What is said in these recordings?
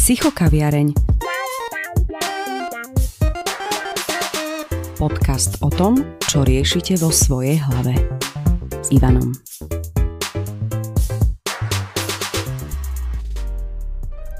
Psychokaviareň. Podcast o tom, čo riešite vo svojej hlave. S Ivanom.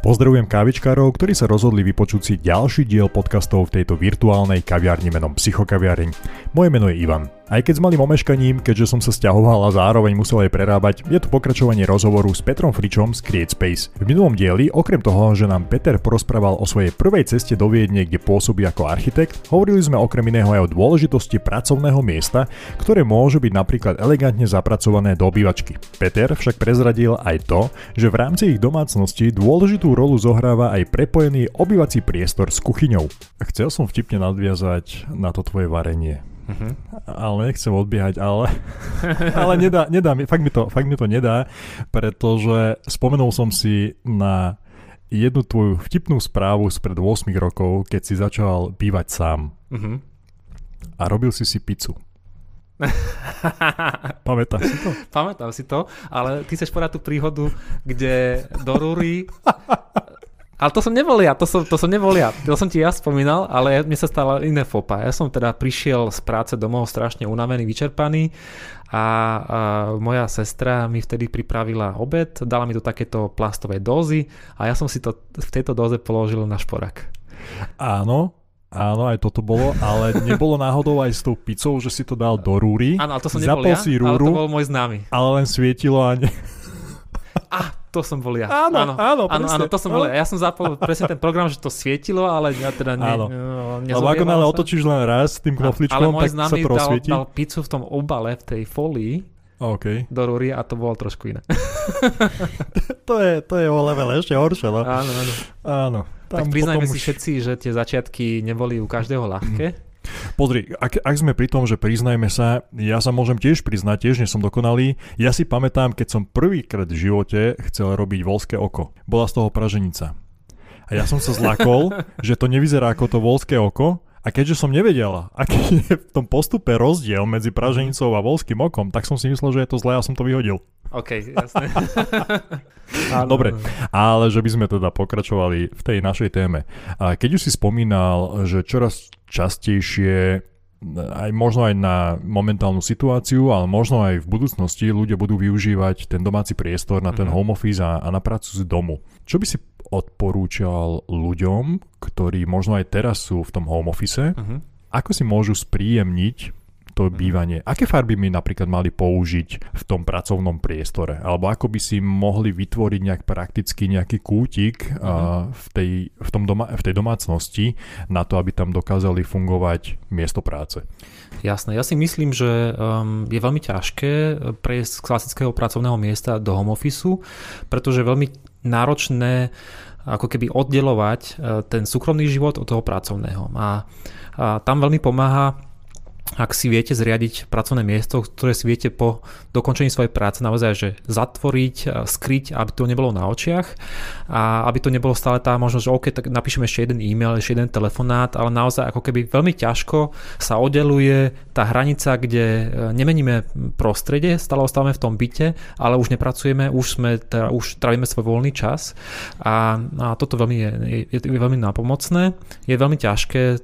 Pozdravujem kávičkárov, ktorí sa rozhodli vypočuť si ďalší diel podcastov v tejto virtuálnej kaviarni menom Psychokaviareň. Moje meno je Ivan. Aj keď s malým omeškaním, keďže som sa stiahoval a zároveň musel aj prerábať, je to pokračovanie rozhovoru s Petrom Fričom z Create Space. V minulom dieli, okrem toho, že nám Peter porozprával o svojej prvej ceste do Viedne, kde pôsobí ako architekt, hovorili sme okrem iného aj o dôležitosti pracovného miesta, ktoré môže byť napríklad elegantne zapracované do obývačky. Peter však prezradil aj to, že v rámci ich domácnosti dôležitú rolu zohráva aj prepojený obývací priestor s kuchyňou. Chcel som vtipne nadviazať na to tvoje varenie. Uh-huh. Ale nechcem odbiehať, ale, ale nedá, nedá mi, fakt mi, to, fakt mi to nedá, pretože spomenul som si na jednu tvoju vtipnú správu spred 8 rokov, keď si začal bývať sám. Uh-huh. A robil si si pizzu. Pamätáš si to? Pamätám si to, ale ty chceš povedať tú príhodu, kde do rúry ale to som nebol ja, to som, to som nebol ja. To som ti ja spomínal, ale mne sa stala iné fopa. Ja som teda prišiel z práce domov strašne unavený, vyčerpaný a, a moja sestra mi vtedy pripravila obed, dala mi do takéto plastové dózy a ja som si to v tejto dóze položil na šporak. Áno, Áno, aj toto bolo, ale nebolo náhodou aj s tou pizzou, že si to dal do rúry. Áno, to som nebol ja, si rúru, ale to bol môj známy. Ale len svietilo a ne... Ah, to som bol ja. Áno, áno, áno, áno, áno to som bol ja. Ja som zapol presne ten program, že to svietilo, ale ja teda ne, áno. Lebo ako náhle otočíš len raz tým knofličkom, tak sa to rozsvietí. dal pizzu v tom obale, v tej folii, okay. do rúry a to bolo trošku iné. to, je, to je o level ešte horšie, no. Áno, áno. áno. tak priznajme si už... všetci, že tie začiatky neboli u každého ľahké. Pozri, ak, ak sme pri tom, že priznajme sa, ja sa môžem tiež priznať, tiež nie som dokonalý. Ja si pamätám, keď som prvýkrát v živote chcel robiť volské oko. Bola z toho praženica. A ja som sa zlakol, že to nevyzerá ako to volské oko, a keďže som nevedel, aký je v tom postupe rozdiel medzi praženicou a volským okom, tak som si myslel, že je to zlé a som to vyhodil. OK, jasné. Dobre, ale že by sme teda pokračovali v tej našej téme. A keď už si spomínal, že čoraz častejšie aj možno aj na momentálnu situáciu, ale možno aj v budúcnosti ľudia budú využívať ten domáci priestor na ten mm-hmm. home office a, a na prácu z domu. Čo by si odporúčal ľuďom, ktorí možno aj teraz sú v tom home office, mm-hmm. ako si môžu spríjemniť to mhm. bývanie. Aké farby by napríklad mali použiť v tom pracovnom priestore? Alebo ako by si mohli vytvoriť nejak prakticky nejaký kútik uh-huh. uh, v, tej, v, tom doma, v tej domácnosti na to, aby tam dokázali fungovať miesto práce? Jasné, ja si myslím, že um, je veľmi ťažké prejsť z klasického pracovného miesta do home office, pretože je veľmi náročné ako keby oddelovať uh, ten súkromný život od toho pracovného. A, a tam veľmi pomáha ak si viete zriadiť pracovné miesto, ktoré si viete po dokončení svojej práce naozaj že zatvoriť, skryť, aby to nebolo na očiach a aby to nebolo stále tá možnosť, že OK, tak napíšeme ešte jeden e-mail, ešte jeden telefonát, ale naozaj ako keby veľmi ťažko sa oddeluje tá hranica, kde e, nemeníme prostredie, stále ostávame v tom byte, ale už nepracujeme, už sme, teda, už trávime svoj voľný čas a, a toto veľmi je, je, je veľmi napomocné. Je veľmi ťažké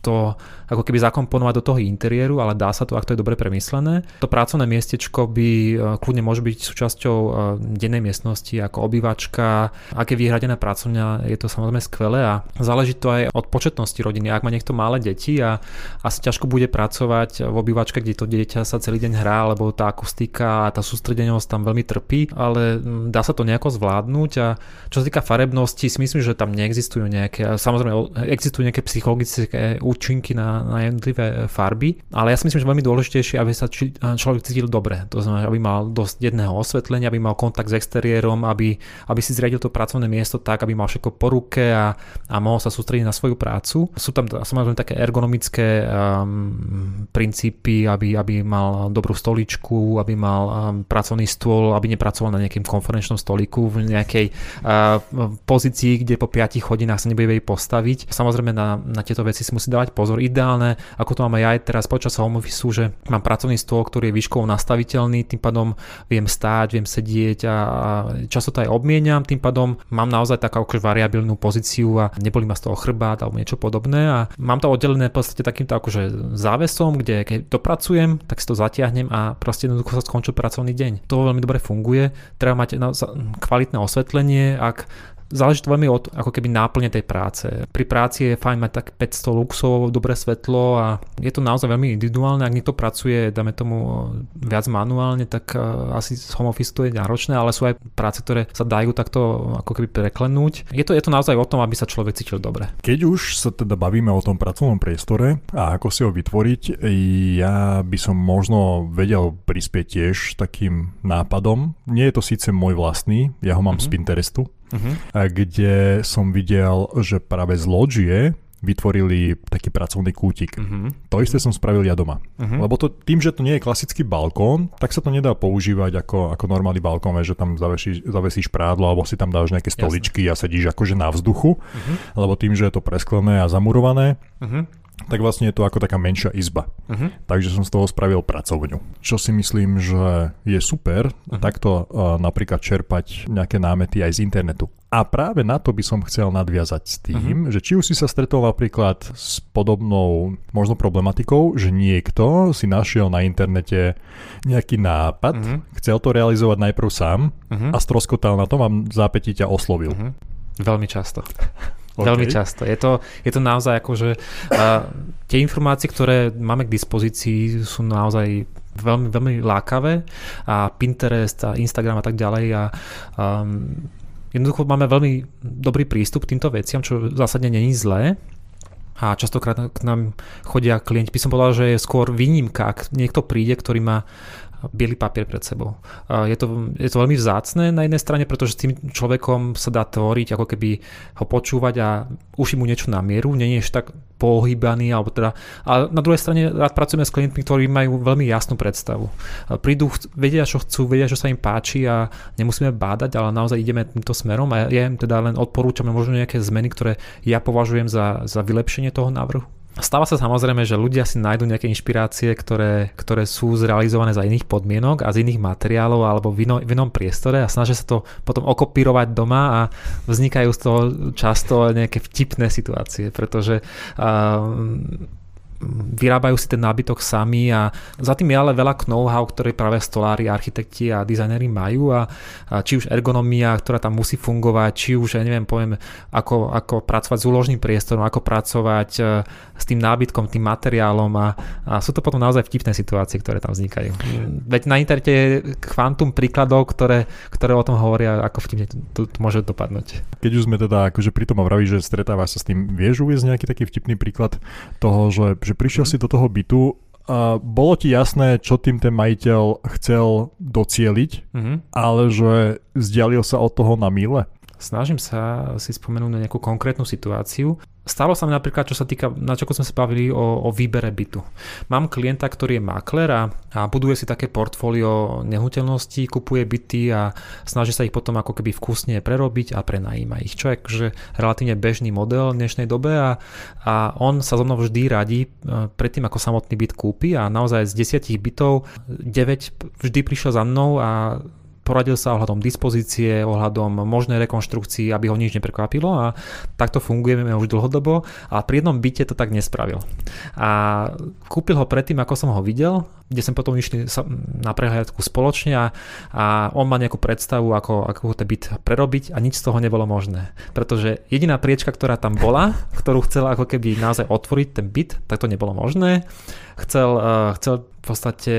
to ako keby zakomponovať do toho interiéru, ale dá sa to, ak to je dobre premyslené. To pracovné miestečko by e, kľudne môže byť súčasťou e, dennej miestnosti ako obývačka. Ak je vyhradená pracovňa, je to samozrejme skvelé a záleží to aj od početnosti rodiny. Ak má niekto malé deti a asi ťažko bude pracovať v obývačke, kde to dieťa sa celý deň hrá, lebo tá akustika a tá sústredenosť tam veľmi trpí, ale dá sa to nejako zvládnuť a čo sa týka farebnosti, si myslím, že tam neexistujú nejaké, samozrejme existujú nejaké psychologické účinky na, na jednotlivé e, farby, ale ja si myslím, že veľmi dôležitejšie, aby sa či, človek cítil dobre. To znamená, aby mal dosť jedného osvetlenia, aby mal kontakt s exteriérom, aby, aby si zriadil to pracovné miesto tak, aby mal všetko po ruke a, a mohol sa sústrediť na svoju prácu. Sú tam samozrejme také ergonomické um, princípy, aby, aby mal dobrú stoličku, aby mal um, pracovný stôl, aby nepracoval na nejakým konferenčnom stoliku v nejakej uh, pozícii, kde po 5 hodinách sa nebude postaviť. Samozrejme na, na tieto veci si musí dávať pozor. Ideálne, ako to mám aj ja teraz počas home office, že mám pracovný stôl, ktorý je výškovo nastaviteľný, tým pádom viem stáť, viem sedieť a často to aj obmieniam, tým pádom mám naozaj takú akože variabilnú pozíciu a neboli ma z toho chrbát alebo niečo podobné a mám to oddelené v podstate takýmto akože závesom, kde keď dopracujem, tak si to zatiahnem a proste jednoducho sa skončil pracovný deň. To veľmi dobre funguje. Treba mať kvalitné osvetlenie, ak záleží to veľmi od ako keby náplne tej práce. Pri práci je fajn mať tak 500 luxov, dobré svetlo a je to naozaj veľmi individuálne. Ak niekto pracuje, dáme tomu viac manuálne, tak uh, asi z home office to je náročné, ale sú aj práce, ktoré sa dajú takto ako keby preklenúť. Je to, je to naozaj o tom, aby sa človek cítil dobre. Keď už sa teda bavíme o tom pracovnom priestore a ako si ho vytvoriť, ja by som možno vedel prispieť tiež takým nápadom. Nie je to síce môj vlastný, ja ho mám mm-hmm. z Pinterestu, uh-huh. kde som videl, že práve z loďie vytvorili taký pracovný kútik. Uh-huh. To isté som spravil ja doma. Uh-huh. Lebo to, tým, že to nie je klasický balkón, tak sa to nedá používať ako, ako normálny balkón, že tam zavesíš, zavesíš prádlo alebo si tam dáš nejaké stoličky Jasne. a sedíš akože na vzduchu. Uh-huh. Lebo tým, že je to presklené a zamurované, uh-huh tak vlastne je to ako taká menšia izba. Uh-huh. Takže som z toho spravil pracovňu. Čo si myslím, že je super, uh-huh. takto uh, napríklad čerpať nejaké námety aj z internetu. A práve na to by som chcel nadviazať s tým, uh-huh. že či už si sa stretol napríklad s podobnou možno problematikou, že niekto si našiel na internete nejaký nápad, uh-huh. chcel to realizovať najprv sám uh-huh. a stroskotal na tom a zápätí ťa oslovil. Uh-huh. Veľmi často. Okay. Veľmi často. Je to, je to naozaj ako, že uh, tie informácie, ktoré máme k dispozícii, sú naozaj veľmi, veľmi lákavé a Pinterest a Instagram a tak ďalej a um, jednoducho máme veľmi dobrý prístup k týmto veciam, čo zásadne není zlé, a častokrát k nám chodia klienti. By som povedal, že je skôr výnimka, ak niekto príde, ktorý má biely papier pred sebou. Je to, je to veľmi vzácne na jednej strane, pretože s tým človekom sa dá tvoriť, ako keby ho počúvať a uši mu niečo na mieru, nie je tak pohybaný, alebo teda, a na druhej strane rád pracujeme s klientmi, ktorí majú veľmi jasnú predstavu. Prídu, vedia, čo chcú, vedia, čo sa im páči a nemusíme bádať, ale naozaj ideme týmto smerom a ja im teda len odporúčam možno nejaké zmeny, ktoré ja považujem za, za vylepšenie toho návrhu. Stáva sa samozrejme, že ľudia si nájdú nejaké inšpirácie, ktoré, ktoré sú zrealizované za iných podmienok a z iných materiálov alebo v, ino, v inom priestore a snažia sa to potom okopírovať doma a vznikajú z toho často nejaké vtipné situácie, pretože uh, vyrábajú si ten nábytok sami a za tým je ale veľa know-how, ktoré práve stolári, architekti a dizajneri majú a, a či už ergonomia, ktorá tam musí fungovať, či už, ja neviem, poviem, ako, ako pracovať s úložným priestorom, ako pracovať e, s tým nábytkom, tým materiálom a, a sú to potom naozaj vtipné situácie, ktoré tam vznikajú. Veď na internete je kvantum príkladov, ktoré, ktoré o tom hovoria, ako vtipne to, to, môže dopadnúť. Keď už sme teda akože pri tom vraví, že stretávaš sa s tým, vieš uviezť nejaký taký vtipný príklad toho, že že prišiel si do toho bytu a bolo ti jasné, čo tým ten majiteľ chcel docieliť, mm-hmm. ale že vzdialil sa od toho na míle? Snažím sa si spomenúť na nejakú konkrétnu situáciu. Stalo sa mi napríklad, čo sa týka, na čo sme sa bavili o, o výbere bytu. Mám klienta, ktorý je makler a, a buduje si také portfólio nehnuteľností, kupuje byty a snaží sa ich potom ako keby vkusne prerobiť a prenajíma ich, čo je akože relatívne bežný model v dnešnej dobe a, a on sa so mnou vždy radí e, predtým, ako samotný byt kúpi a naozaj z desiatich bytov 9 vždy prišiel za mnou a poradil sa ohľadom dispozície, ohľadom možnej rekonštrukcii, aby ho nič neprekvapilo a takto fungujeme už dlhodobo a pri jednom byte to tak nespravil. A kúpil ho predtým, ako som ho videl, kde sme potom išli na prehľadku spoločne a, a on má nejakú predstavu, ako, ako ten byt prerobiť a nič z toho nebolo možné. Pretože jediná priečka, ktorá tam bola, ktorú chcel ako keby naozaj otvoriť ten byt, tak to nebolo možné. Chcel, uh, chcel v podstate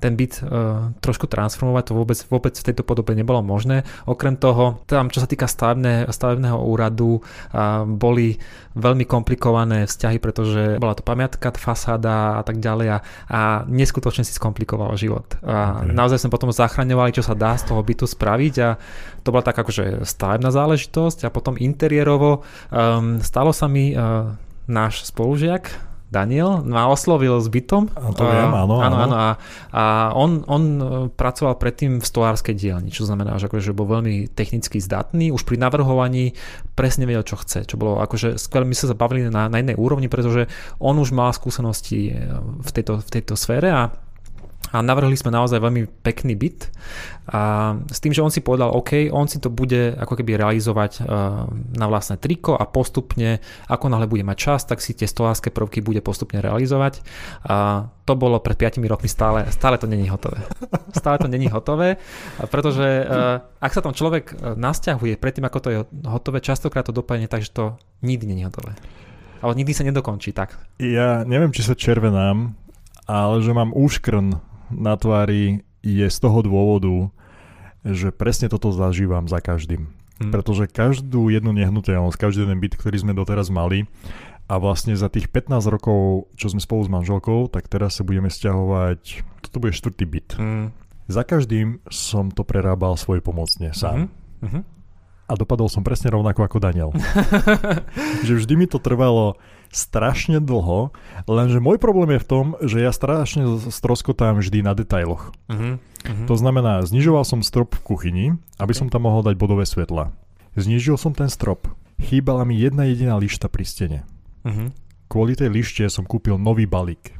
ten byt uh, trošku transformovať, to vôbec, vôbec v tejto podobe nebolo možné. Okrem toho, tam čo sa týka stavebné, stavebného úradu, uh, boli veľmi komplikované vzťahy, pretože bola to pamiatka, fasáda a tak ďalej a, a neskutočne si skomplikoval život. A okay. naozaj sme potom zachraňovali, čo sa dá z toho bytu spraviť a to bola tak akože stavebná záležitosť a potom interiérovo um, stalo sa mi uh, náš spolužiak, Daniel ma oslovil s bytom. A to viem, áno. Áno, áno. A, a on, on e, pracoval predtým v stolárskej dielni, čo znamená, že, akože, že bol veľmi technicky zdatný. Už pri navrhovaní presne vedel, čo chce. Čo bolo akože skvelé, my sa zabavili na, na jednej úrovni, pretože on už mal skúsenosti e, v tejto, v tejto sfére a a navrhli sme naozaj veľmi pekný byt a s tým, že on si povedal, OK, on si to bude ako keby realizovať uh, na vlastné triko a postupne, ako náhle bude mať čas, tak si tie stolárske prvky bude postupne realizovať a to bolo pred 5 rokmi stále, stále to není hotové. Stále to není hotové, pretože uh, ak sa tam človek uh, nasťahuje predtým, ako to je hotové, častokrát to dopadne tak, že to nikdy není hotové. Ale nikdy sa nedokončí tak. Ja neviem, či sa červenám, ale že mám úškrn na tvári je z toho dôvodu, že presne toto zažívam za každým. Hmm. Pretože každú jednu nehnuteľnosť, každý jeden byt, ktorý sme doteraz mali a vlastne za tých 15 rokov, čo sme spolu s manželkou, tak teraz sa budeme stiahovať, toto bude štvrtý byt. Hmm. Za každým som to prerábal svoj pomocne sám. Hmm. A dopadol som presne rovnako ako Daniel. že vždy mi to trvalo strašne dlho, lenže môj problém je v tom, že ja strašne stroskotám vždy na detailoch. Uh-huh, uh-huh. To znamená, znižoval som strop v kuchyni, aby okay. som tam mohol dať bodové svetla. Znižil som ten strop. Chýbala mi jedna jediná lišta pri stene. Uh-huh. Kvôli tej lište som kúpil nový balík.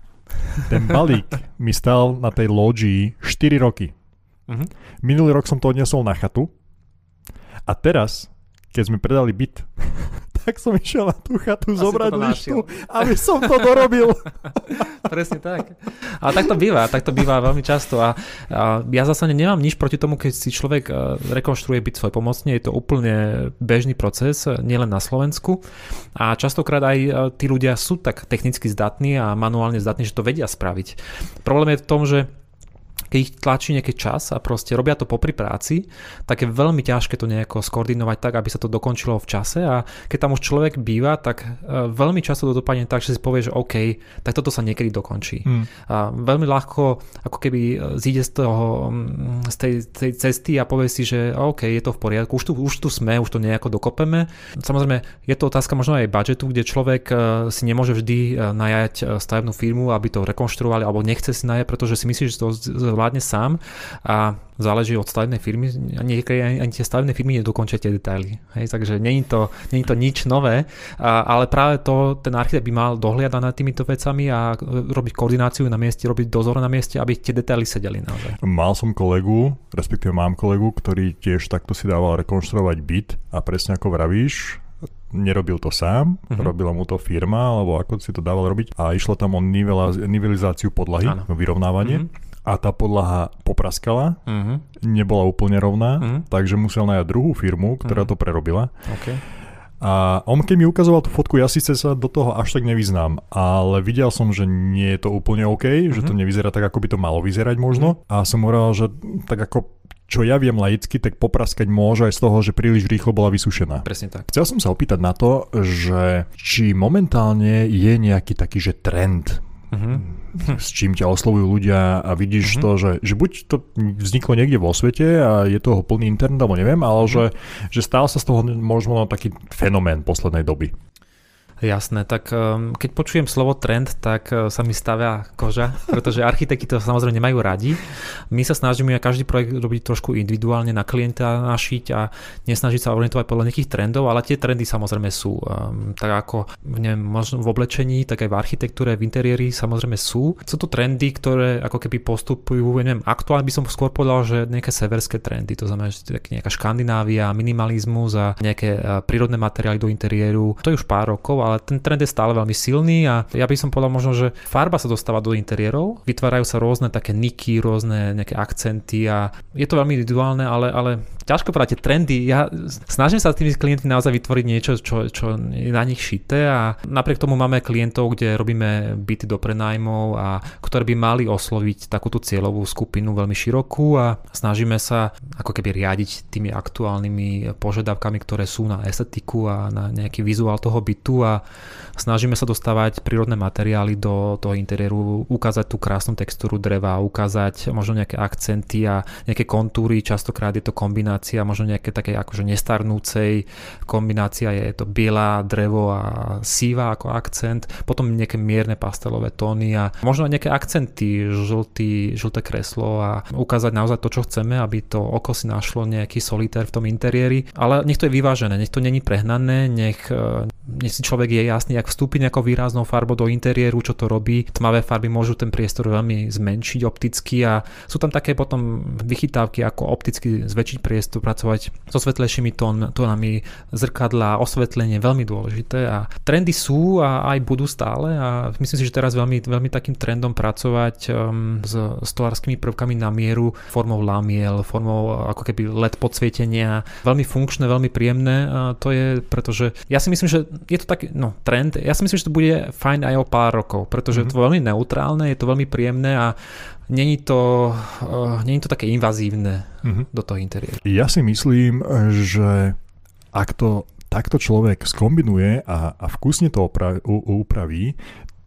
Ten balík mi stal na tej loďii 4 roky. Uh-huh. Minulý rok som to odnesol na chatu a teraz, keď sme predali byt, tak som išiel na tú chatu Asi zobrať lištu, aby som to dorobil. Presne tak. A tak to býva, tak to býva veľmi často. A, a ja zase nemám nič proti tomu, keď si človek e, rekonštruuje byť svoj pomocne. Je to úplne bežný proces, nielen na Slovensku. A častokrát aj e, tí ľudia sú tak technicky zdatní a manuálne zdatní, že to vedia spraviť. Problém je v tom, že keď ich tlačí nejaký čas a proste robia to popri práci, tak je veľmi ťažké to nejako skoordinovať tak, aby sa to dokončilo v čase a keď tam už človek býva, tak uh, veľmi často to dopadne tak, že si povie, že OK, tak toto sa niekedy dokončí. Hmm. A veľmi ľahko ako keby e, zíde z toho, mm, z tej, tej cesty a povie si, že OK, je to v poriadku, už tu, už tu sme, už to nejako dokopeme. Samozrejme, je to otázka možno aj budžetu, kde človek uh, si nemôže vždy najať stavebnú firmu, aby to rekonštruovali, alebo nechce si najať, pretože si myslí, že to zvládne sám a záleží od stavebnej firmy. Niekedy ani, ani tie stavebné firmy nedokončia tie detaily. Hej, takže není to, není to nič nové, a, ale práve to ten architekt by mal dohliadať nad týmito vecami a robiť koordináciu na mieste, robiť dozor na mieste, aby tie detaily sedeli naozaj. Mal som kolegu, respektíve mám kolegu, ktorý tiež takto si dával rekonštruovať byt a presne ako vravíš, nerobil to sám, uh-huh. robila mu to firma, alebo ako si to dával robiť a išlo tam o nivelizáciu podlahy, ano. vyrovnávanie. Uh-huh a tá podlaha popraskala, uh-huh. nebola úplne rovná, uh-huh. takže musel najať druhú firmu, ktorá uh-huh. to prerobila. Okay. A on keď mi ukazoval tú fotku, ja síce sa do toho až tak nevyznám, ale videl som, že nie je to úplne OK, uh-huh. že to nevyzerá tak, ako by to malo vyzerať možno. Uh-huh. A som hovoril, že tak ako čo ja viem laicky, tak popraskať môže aj z toho, že príliš rýchlo bola vysušená. Presne tak. Chcel som sa opýtať na to, že či momentálne je nejaký taký, že trend uh-huh. s čím ťa oslovujú ľudia a vidíš uh-huh. to, že, že buď to vzniklo niekde vo svete a je toho plný internet, alebo neviem, ale uh-huh. že, že stál sa z toho možno taký fenomén poslednej doby. Jasné, tak um, keď počujem slovo trend, tak uh, sa mi stavia koža, pretože architekti to samozrejme nemajú radi. My sa snažíme každý projekt robiť trošku individuálne na klienta našiť a nesnažiť sa orientovať podľa nejakých trendov, ale tie trendy samozrejme sú. Um, tak ako neviem, možno v oblečení, tak aj v architektúre, v interiéri samozrejme sú. Sú to trendy, ktoré ako keby postupujú, neviem, aktuálne by som skôr povedal, že nejaké severské trendy, to znamená, že nejaká Škandinávia, minimalizmus a nejaké uh, prírodné materiály do interiéru. To je už pár rokov, ale ten trend je stále veľmi silný a ja by som povedal možno, že farba sa dostáva do interiérov, vytvárajú sa rôzne také niky, rôzne nejaké akcenty a je to veľmi individuálne, ale, ale ťažko povedať, trendy, ja snažím sa s tými klientmi naozaj vytvoriť niečo, čo, čo je na nich šité a napriek tomu máme klientov, kde robíme byty do prenajmov a ktoré by mali osloviť takúto cieľovú skupinu veľmi širokú a snažíme sa ako keby riadiť tými aktuálnymi požiadavkami, ktoré sú na estetiku a na nejaký vizuál toho bytu a snažíme sa dostávať prírodné materiály do toho interiéru, ukázať tú krásnu textúru dreva, ukázať možno nejaké akcenty a nejaké kontúry, častokrát je to kombinácia kombinácia možno nejaké také akože nestarnúcej kombinácia je to biela, drevo a síva ako akcent, potom nejaké mierne pastelové tóny a možno nejaké akcenty, žltý, žlté kreslo a ukázať naozaj to, čo chceme, aby to oko si našlo nejaký solitér v tom interiéri, ale nech to je vyvážené, nech to není prehnané, nech, e, nech si človek je jasný, ak vstúpi nejakou výraznou farbou do interiéru, čo to robí. Tmavé farby môžu ten priestor veľmi zmenšiť opticky a sú tam také potom vychytávky, ako opticky zväčšiť priestor, pracovať so svetlejšími tón, tónami zrkadla, osvetlenie, veľmi dôležité. A trendy sú a aj budú stále. A myslím si, že teraz veľmi, veľmi takým trendom pracovať um, s stolárskymi prvkami na mieru formou lamiel, formou ako keby LED podsvietenia, veľmi funkčné, veľmi príjemné a to je, pretože ja si myslím, že je to taký no, trend, ja si myslím, že to bude fajn aj o pár rokov, pretože mm-hmm. je to veľmi neutrálne, je to veľmi príjemné a není to, uh, není to také invazívne mm-hmm. do toho interiéru. Ja si myslím, že ak to takto človek skombinuje a, a vkusne to opraví, upraví,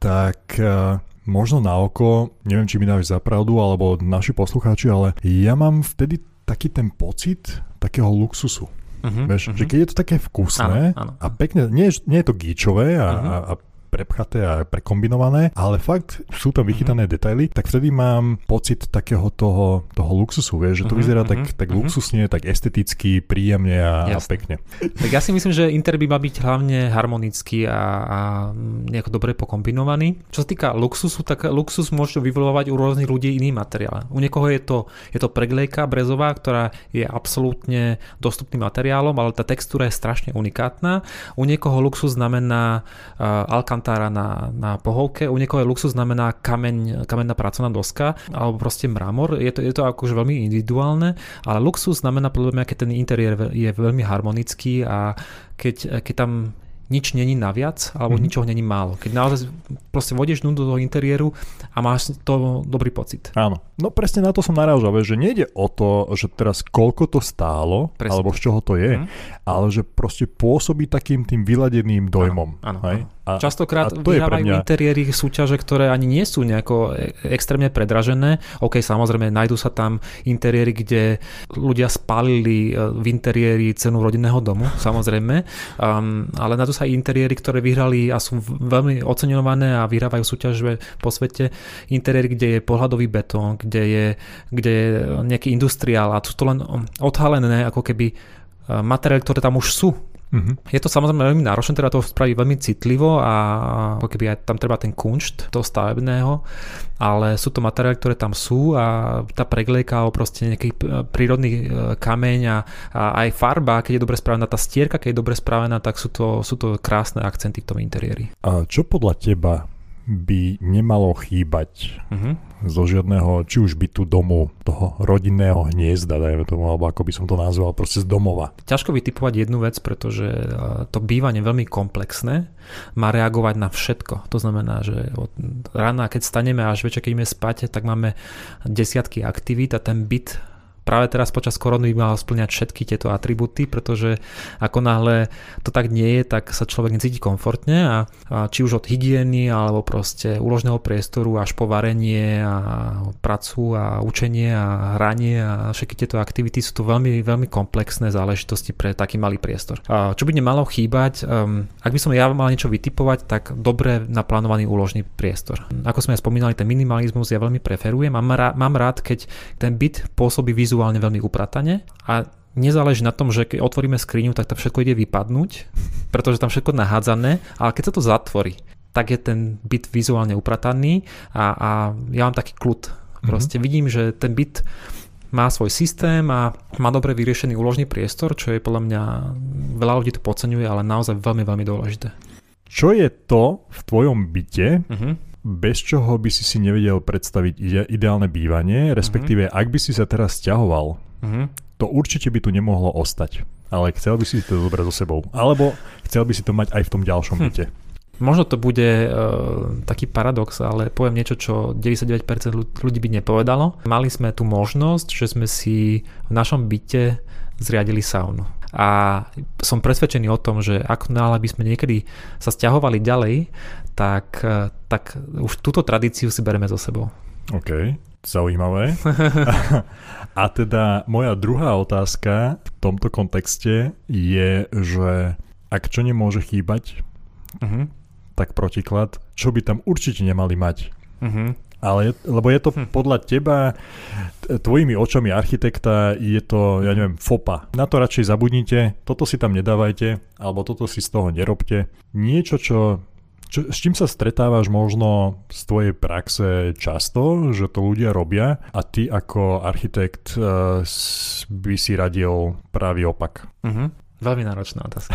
tak uh, možno na oko, neviem, či mi dáš za pravdu, alebo naši poslucháči, ale ja mám vtedy taký ten pocit takého luxusu. Uh-huh, Vieš, uh-huh. že keď je to také vkusné áno, áno. a pekne, nie, nie je to gíčové a, uh-huh. a, a prepchaté a prekombinované, ale fakt sú tam vychytané mm-hmm. detaily, tak vtedy mám pocit takého toho, toho luxusu, vieš, že to mm-hmm, vyzerá mm-hmm, tak, tak mm-hmm. luxusne, tak esteticky, príjemne a, a pekne. Tak ja si myslím, že inter by mal byť hlavne harmonický a, a nejako dobre pokombinovaný. Čo sa týka luxusu, tak luxus môže vyvolovať u rôznych ľudí iný materiál. U niekoho je to, je to preglejka brezová, ktorá je absolútne dostupným materiálom, ale tá textúra je strašne unikátna. U niekoho luxus znamená uh, alkan kantára na, na pohovke. U niekoho je luxus znamená kameň, kamenná pracovná doska alebo proste mramor. Je to, je to akože veľmi individuálne, ale luxus znamená podľa mňa, keď ten interiér je veľmi harmonický a keď, keď tam nič není naviac, alebo mm-hmm. ničoho není málo. Keď naozaj proste vodieš do toho interiéru a máš to dobrý pocit. Áno. No presne na to som narážal, že nejde o to, že teraz koľko to stálo, presne. alebo z čoho to je, mm-hmm. ale že proste pôsobí takým tým vyladeným dojmom. Áno, áno, áno. A, Častokrát a to vyhrávajú mňa... interiéry súťaže, ktoré ani nie sú nejako e- extrémne predražené. OK, samozrejme, nájdú sa tam interiéry, kde ľudia spálili e, v interiéri cenu rodinného domu, samozrejme, um, ale to sa interiéry, ktoré vyhrali a sú veľmi oceňované a vyhrávajú súťaže po svete. Interiéry, kde je pohľadový betón, kde je, kde je nejaký industriál a sú to len odhalené ako keby e, materiály, ktoré tam už sú Mm-hmm. Je to samozrejme veľmi náročné, teda to spraviť veľmi citlivo a ako keby aj tam treba ten kunšt toho stavebného, ale sú to materiály, ktoré tam sú a tá preglejka o proste nejaký prírodný e, kameň a, a aj farba, keď je dobre spravená, tá stierka, keď je dobre spravená, tak sú to, sú to krásne akcenty v tom interiéri. A čo podľa teba by nemalo chýbať uh-huh. zo žiadneho, či už bytu domu, toho rodinného hniezda, dajme tomu, alebo ako by som to nazval, proste z domova. Ťažko vytipovať jednu vec, pretože to bývanie veľmi komplexné, má reagovať na všetko. To znamená, že od rána, keď staneme až večer, keď ideme spať, tak máme desiatky aktivít a ten byt práve teraz počas korony by mal splňať všetky tieto atributy, pretože ako náhle to tak nie je, tak sa človek necíti komfortne a, a či už od hygieny alebo proste úložného priestoru až po varenie a pracu a učenie a hranie a všetky tieto aktivity sú to veľmi, veľmi komplexné záležitosti pre taký malý priestor. A čo by nemalo chýbať, um, ak by som ja mal niečo vytipovať, tak dobre naplánovaný úložný priestor. Ako sme spomínali, ten minimalizmus ja veľmi preferujem a mám rád, keď ten byt pôsobí vizuálne vizuálne veľmi upratane a nezáleží na tom, že keď otvoríme skriňu, tak to všetko ide vypadnúť, pretože tam všetko nahádzané, ale keď sa to zatvorí, tak je ten byt vizuálne uprataný a, a ja mám taký kľud. Mhm. Proste mm-hmm. vidím, že ten byt má svoj systém a má dobre vyriešený úložný priestor, čo je podľa mňa, veľa ľudí to podceňuje, ale naozaj veľmi, veľmi dôležité. Čo je to v tvojom byte, uh-huh bez čoho by si si nevedel predstaviť ide, ideálne bývanie, respektíve mm-hmm. ak by si sa teraz stiahoval, mm-hmm. to určite by tu nemohlo ostať. Ale chcel by si to zobrať so sebou. Alebo chcel by si to mať aj v tom ďalšom hm. byte. Možno to bude uh, taký paradox, ale poviem niečo, čo 99% ľudí by nepovedalo. Mali sme tu možnosť, že sme si v našom byte zriadili saunu. A som presvedčený o tom, že ako náhle by sme niekedy sa stiahovali ďalej, tak, eh, tak už túto tradíciu si bereme so sebou. OK. Zaujímavé. A teda moja druhá otázka v tomto kontexte je, že ak čo nemôže chýbať, uh-huh. tak protiklad, čo by tam určite nemali mať. Uh-huh. Ale, lebo je to hm. podľa teba, tvojimi očami architekta, je to, ja neviem, fopa. Na to radšej zabudnite, toto si tam nedávajte, alebo toto si z toho nerobte. Niečo, čo čo, s čím sa stretávaš možno z tvojej praxe často, že to ľudia robia a ty ako architekt uh, by si radil pravý opak? Uh-huh. Veľmi náročná otázka.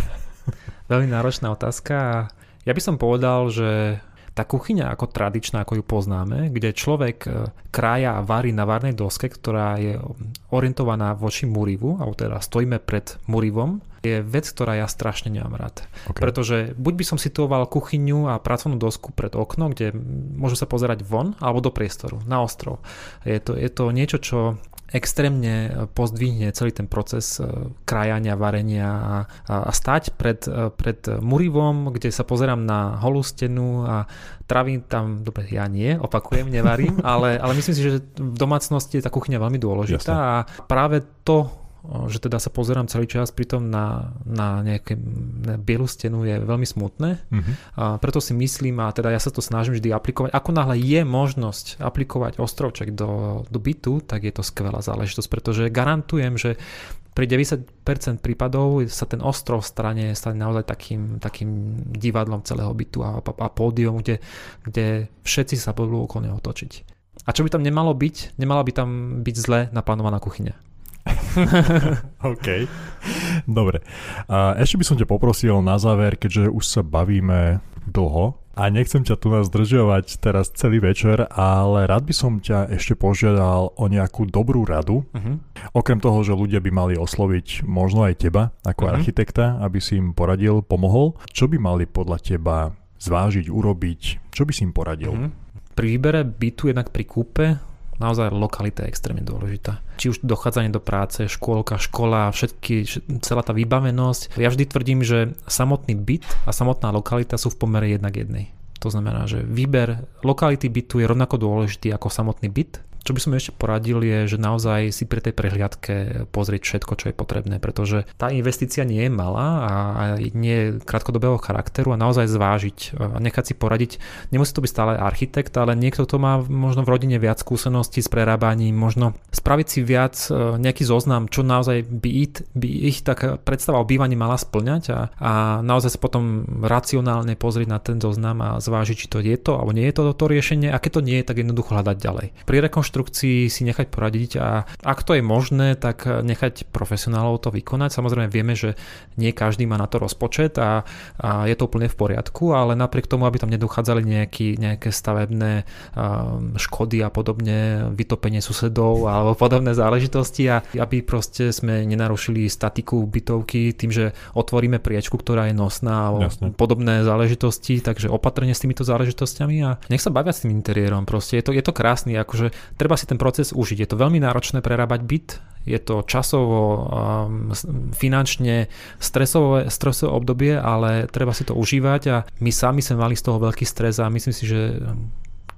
Veľmi náročná otázka. Ja by som povedal, že tá kuchyňa ako tradičná, ako ju poznáme, kde človek e, krája a varí na varnej doske, ktorá je orientovaná voči murivu, alebo teda stojíme pred murivom, je vec, ktorá ja strašne nemám rád. Okay. Pretože buď by som situoval kuchyňu a pracovnú dosku pred okno, kde môžu sa pozerať von, alebo do priestoru, na ostrov. Je to, je to niečo, čo extrémne e, pozdvihne celý ten proces e, krajania, varenia a, a stať pred, e, pred murivom, kde sa pozerám na holú stenu a travím tam, dobre, ja nie, opakujem, nevarím, ale, ale myslím si, že v domácnosti je tá kuchyňa veľmi dôležitá Jasne. a práve to že teda sa pozerám celý čas pritom na, na nejaké na bielu stenu je veľmi smutné. Uh-huh. A preto si myslím, a teda ja sa to snažím vždy aplikovať, ako náhle je možnosť aplikovať ostrovček do, do bytu, tak je to skvelá záležitosť, pretože garantujem, že pri 90% prípadov sa ten ostrov strane stane naozaj takým, takým divadlom celého bytu a, a, a pódium, kde, kde všetci sa budú okolne otočiť. A čo by tam nemalo byť? Nemala by tam byť zle naplánovaná kuchyňa. OK. Dobre. A ešte by som ťa poprosil na záver, keďže už sa bavíme dlho a nechcem ťa tu nás zdržiavať teraz celý večer, ale rád by som ťa ešte požiadal o nejakú dobrú radu. Uh-huh. Okrem toho, že ľudia by mali osloviť možno aj teba ako uh-huh. architekta, aby si im poradil, pomohol. Čo by mali podľa teba zvážiť, urobiť? Čo by si im poradil? Uh-huh. Pri výbere bytu jednak pri kúpe naozaj lokalita je extrémne dôležitá. Či už dochádzanie do práce, škôlka, škola, všetky, celá tá vybavenosť. Ja vždy tvrdím, že samotný byt a samotná lokalita sú v pomere jednak jednej. To znamená, že výber lokality bytu je rovnako dôležitý ako samotný byt čo by som ešte poradil je, že naozaj si pri tej prehliadke pozrieť všetko, čo je potrebné, pretože tá investícia nie je malá a nie je krátkodobého charakteru a naozaj zvážiť a nechať si poradiť. Nemusí to byť stále architekt, ale niekto to má možno v rodine viac skúseností s prerábaním, možno spraviť si viac e, nejaký zoznam, čo naozaj by ich, by ich tak predstava o bývaní mala splňať a, a naozaj sa potom racionálne pozrieť na ten zoznam a zvážiť, či to je to alebo nie je to to riešenie a keď to nie je, tak jednoducho hľadať ďalej. Pri rekonštrukcii inštrukcií si nechať poradiť a ak to je možné, tak nechať profesionálov to vykonať. Samozrejme vieme, že nie každý má na to rozpočet a, a je to úplne v poriadku, ale napriek tomu, aby tam nedochádzali nejaký, nejaké stavebné um, škody a podobne, vytopenie susedov alebo podobné záležitosti a aby proste sme nenarušili statiku bytovky tým, že otvoríme priečku, ktorá je nosná a podobné záležitosti, takže opatrne s týmito záležitostiami a nech sa bavia s tým interiérom. Proste je to, je to krásny, akože treba si ten proces užiť. Je to veľmi náročné prerábať byt, je to časovo, um, finančne stresové, stresové obdobie, ale treba si to užívať a my sami sme mali z toho veľký stres a myslím si, že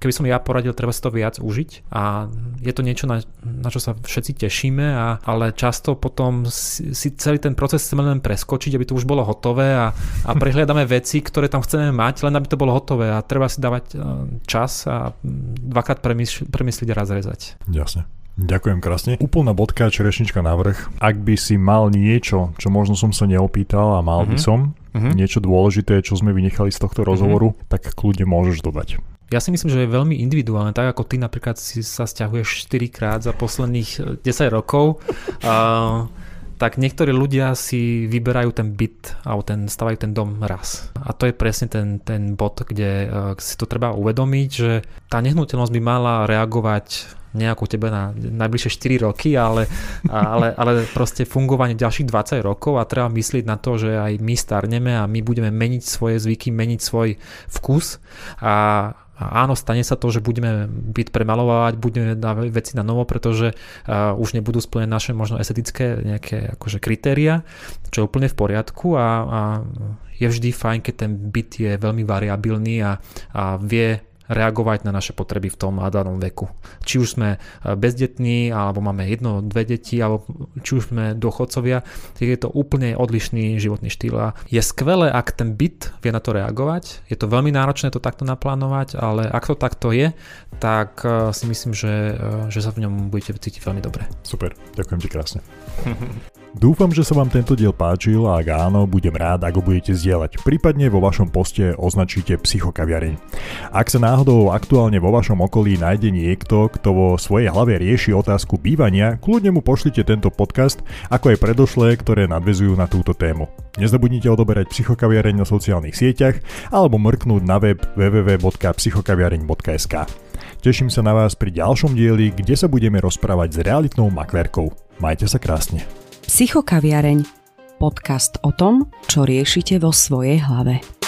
keby som ja poradil, treba si to viac užiť a je to niečo, na, na čo sa všetci tešíme, a, ale často potom si, si celý ten proces chceme len preskočiť, aby to už bolo hotové a, a prehliadame veci, ktoré tam chceme mať, len aby to bolo hotové a treba si dávať uh, čas a dvakrát premysl- premysliť a razrezať. Jasne. Ďakujem krásne. Úplná bodka, čerešnička na vrch. Ak by si mal niečo, čo možno som sa neopýtal a mal mm-hmm. by mhm. som, mm-hmm. niečo dôležité, čo sme vynechali z tohto rozhovoru, mm-hmm. tak kľudne môžeš dodať. Ja si myslím, že je veľmi individuálne, tak ako ty napríklad si sa stiahuješ 4 krát za posledných 10 eh, rokov. Uh, tak niektorí ľudia si vyberajú ten byt alebo ten, stavajú ten dom raz. A to je presne ten, ten bod, kde uh, si to treba uvedomiť, že tá nehnuteľnosť by mala reagovať nejakú tebe na najbližšie 4 roky, ale, ale, ale proste fungovanie ďalších 20 rokov a treba myslieť na to, že aj my starneme a my budeme meniť svoje zvyky, meniť svoj vkus a a áno, stane sa to, že budeme byť premalovať, budeme dávať veci na novo, pretože uh, už nebudú splnené naše možno estetické nejaké akože kritéria, čo je úplne v poriadku a, a je vždy fajn, keď ten byt je veľmi variabilný a, a vie reagovať na naše potreby v tom a danom veku. Či už sme bezdetní, alebo máme jedno, dve deti, alebo či už sme dôchodcovia, tak je to úplne odlišný životný štýl a je skvelé, ak ten byt vie na to reagovať. Je to veľmi náročné to takto naplánovať, ale ak to takto je, tak si myslím, že, že sa v ňom budete cítiť veľmi dobre. Super, ďakujem ti krásne. Dúfam, že sa vám tento diel páčil a ak áno, budem rád, ak ho budete zdieľať. Prípadne vo vašom poste označíte psychokaviareň. Ak sa náhodou aktuálne vo vašom okolí nájde niekto, kto vo svojej hlave rieši otázku bývania, kľudne mu pošlite tento podcast, ako aj predošlé, ktoré nadvezujú na túto tému. Nezabudnite odoberať psychokaviareň na sociálnych sieťach alebo mrknúť na web www.psychokaviareň.sk. Teším sa na vás pri ďalšom dieli, kde sa budeme rozprávať s realitnou maklerkou. Majte sa krásne. Psychokaviareň. Podcast o tom, čo riešite vo svojej hlave.